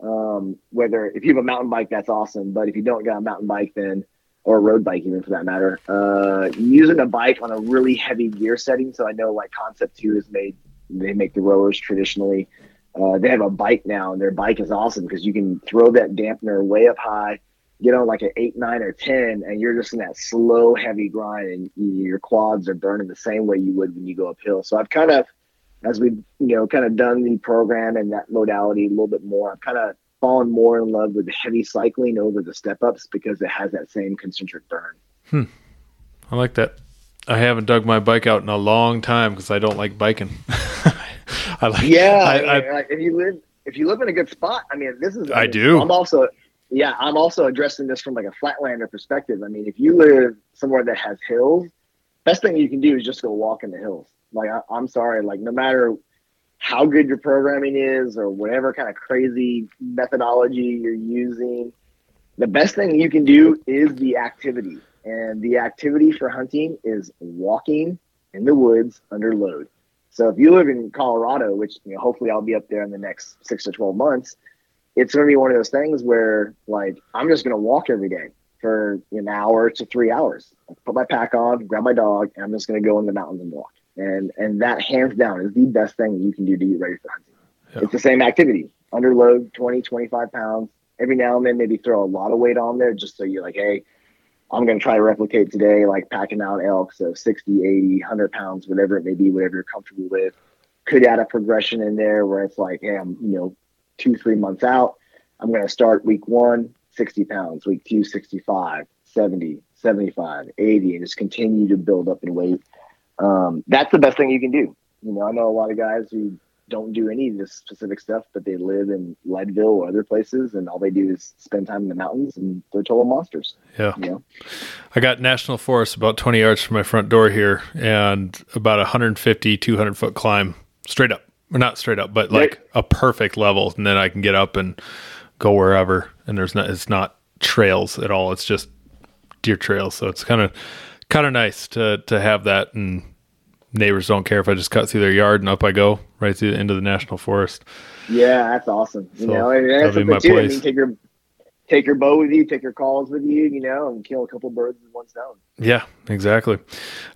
um, whether if you have a mountain bike that's awesome. But if you don't got a mountain bike then or a road bike even for that matter uh, using a bike on a really heavy gear setting. So i know like concept 2 is made they make the rowers traditionally uh, they have a bike now, and their bike is awesome because you can throw that dampener way up high, get on like an eight, nine, or ten, and you're just in that slow, heavy grind, and your quads are burning the same way you would when you go uphill. So I've kind of, as we've you know, kind of done the program and that modality a little bit more, I've kind of fallen more in love with the heavy cycling over the step ups because it has that same concentric burn. Hmm. I like that. I haven't dug my bike out in a long time because I don't like biking. I like. Yeah, I, I, I, if you live if you live in a good spot, I mean, this is. I, mean, do. I'm also, yeah, I'm also addressing this from like a flatlander perspective. I mean, if you live somewhere that has hills, best thing you can do is just go walk in the hills. Like, I, I'm sorry, like no matter how good your programming is or whatever kind of crazy methodology you're using, the best thing you can do is the activity. And the activity for hunting is walking in the woods under load. So if you live in Colorado, which you know, hopefully I'll be up there in the next six to 12 months, it's going to be one of those things where like I'm just going to walk every day for an hour to three hours. Put my pack on, grab my dog, and I'm just going to go in the mountains and walk. And and that hands down is the best thing you can do to get ready for hunting. Yeah. It's the same activity, under load, 20, 25 pounds. Every now and then, maybe throw a lot of weight on there just so you're like, hey, I'm going to try to replicate today, like packing out elk. So 60, 80, 100 pounds, whatever it may be, whatever you're comfortable with. Could add a progression in there where it's like, hey, I'm, you know, two, three months out. I'm going to start week one, 60 pounds, week two, 65, 70, 75, 80, and just continue to build up in weight. Um, that's the best thing you can do. You know, I know a lot of guys who don't do any of this specific stuff, but they live in Leadville or other places, and all they do is spend time in the mountains, and they're total monsters. Yeah. You know? I got national forest about 20 yards from my front door here, and about 150, 200 foot climb straight up. Or not straight up, but like right. a perfect level, and then I can get up and go wherever. And there's not, it's not trails at all. It's just deer trails. So it's kind of, kind of nice to to have that and neighbors don't care if I just cut through their yard and up I go right through the, into the national forest. Yeah, that's awesome. You so know, and that's something too. Place. I mean, take your take your bow with you, take your calls with you, you know, and kill a couple birds with one stone. Yeah, exactly.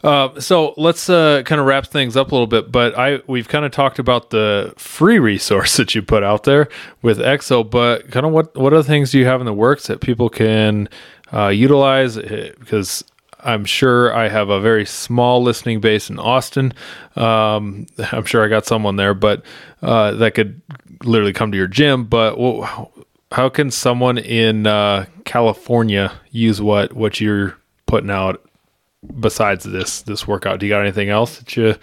Uh, so let's uh, kind of wrap things up a little bit. But I we've kind of talked about the free resource that you put out there with Exo, but kind of what what other things do you have in the works that people can uh, utilize? Because I'm sure I have a very small listening base in Austin. Um, I'm sure I got someone there, but uh, that could literally come to your gym. But well, how can someone in uh, California use what what you're putting out besides this this workout? Do you got anything else that you?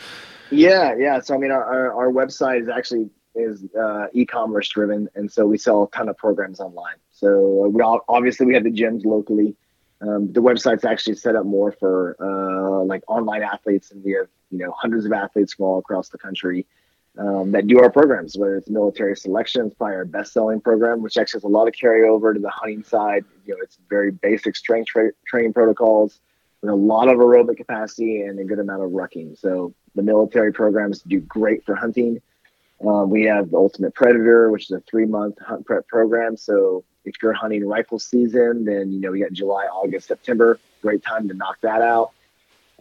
Yeah, yeah. So I mean, our our website is actually is uh, e-commerce driven, and so we sell a ton of programs online. So we all, obviously we have the gyms locally. Um, the website's actually set up more for uh, like online athletes, and we have you know hundreds of athletes from all across the country um, that do our programs. Whether it's military selection, it's probably our best-selling program, which actually has a lot of carryover to the hunting side. You know, it's very basic strength tra- training protocols with a lot of aerobic capacity and a good amount of rucking. So the military programs do great for hunting. Um, we have the Ultimate Predator, which is a three-month hunt prep program. So if you're hunting rifle season, then you know we got July, August, September. Great time to knock that out.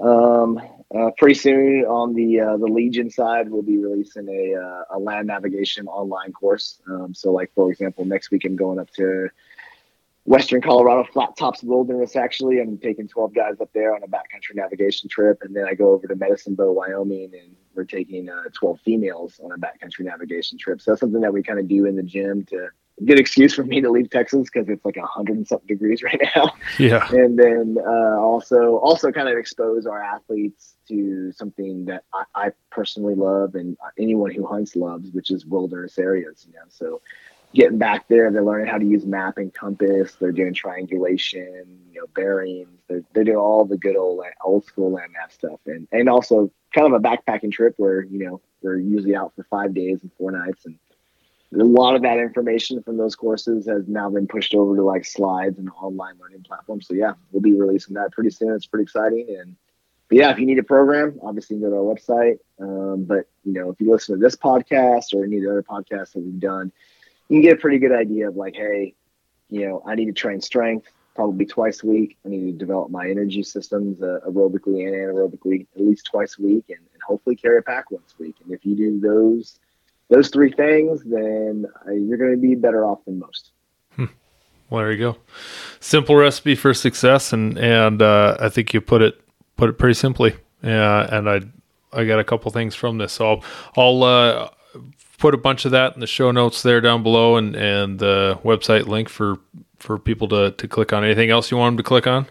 Um, uh, pretty soon on the uh, the Legion side, we'll be releasing a uh, a land navigation online course. Um, so, like for example, next week I'm going up to Western Colorado Flat Tops Wilderness. Actually, I'm taking 12 guys up there on a backcountry navigation trip, and then I go over to Medicine Bow, Wyoming, and we're taking uh, 12 females on a backcountry navigation trip. So that's something that we kind of do in the gym to good excuse for me to leave Texas because it's like a hundred and something degrees right now. Yeah. And then uh, also also kind of expose our athletes to something that I, I, personally love and anyone who hunts loves, which is wilderness areas. You know, so getting back there, they're learning how to use map and compass. They're doing triangulation, you know, bearings. They're, they're doing all the good old old school land map stuff, and and also kind of a backpacking trip where you know we're usually out for five days and four nights and a lot of that information from those courses has now been pushed over to like slides and online learning platforms. So yeah, we'll be releasing that pretty soon. It's pretty exciting. And yeah, if you need a program, obviously go to our website. Um, but you know, if you listen to this podcast or any of the other podcasts that we've done, you can get a pretty good idea of like, hey, you know, I need to train strength probably twice a week. I need to develop my energy systems uh, aerobically and anaerobically at least twice a week, and, and hopefully carry a pack once a week. And if you do those those three things, then uh, you're going to be better off than most. Hmm. Well, there you go. Simple recipe for success, and and uh, I think you put it put it pretty simply. Yeah, and I I got a couple things from this, so I'll, I'll uh, put a bunch of that in the show notes there down below, and and the website link for for people to to click on. Anything else you want them to click on?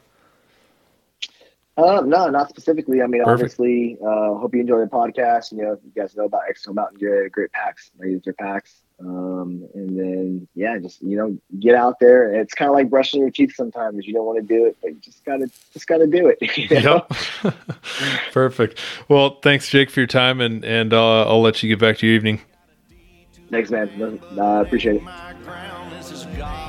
Uh, no, not specifically. I mean, Perfect. obviously, uh, hope you enjoy the podcast. You know, you guys know about Exo Mountain Gear, great packs. I use their packs. Um, and then, yeah, just, you know, get out there. It's kind of like brushing your teeth sometimes. You don't want to do it, but you just got to, just got to do it. You know? Yep. Perfect. Well, thanks, Jake, for your time, and, and uh, I'll let you get back to your evening. Thanks, man. I uh, appreciate it.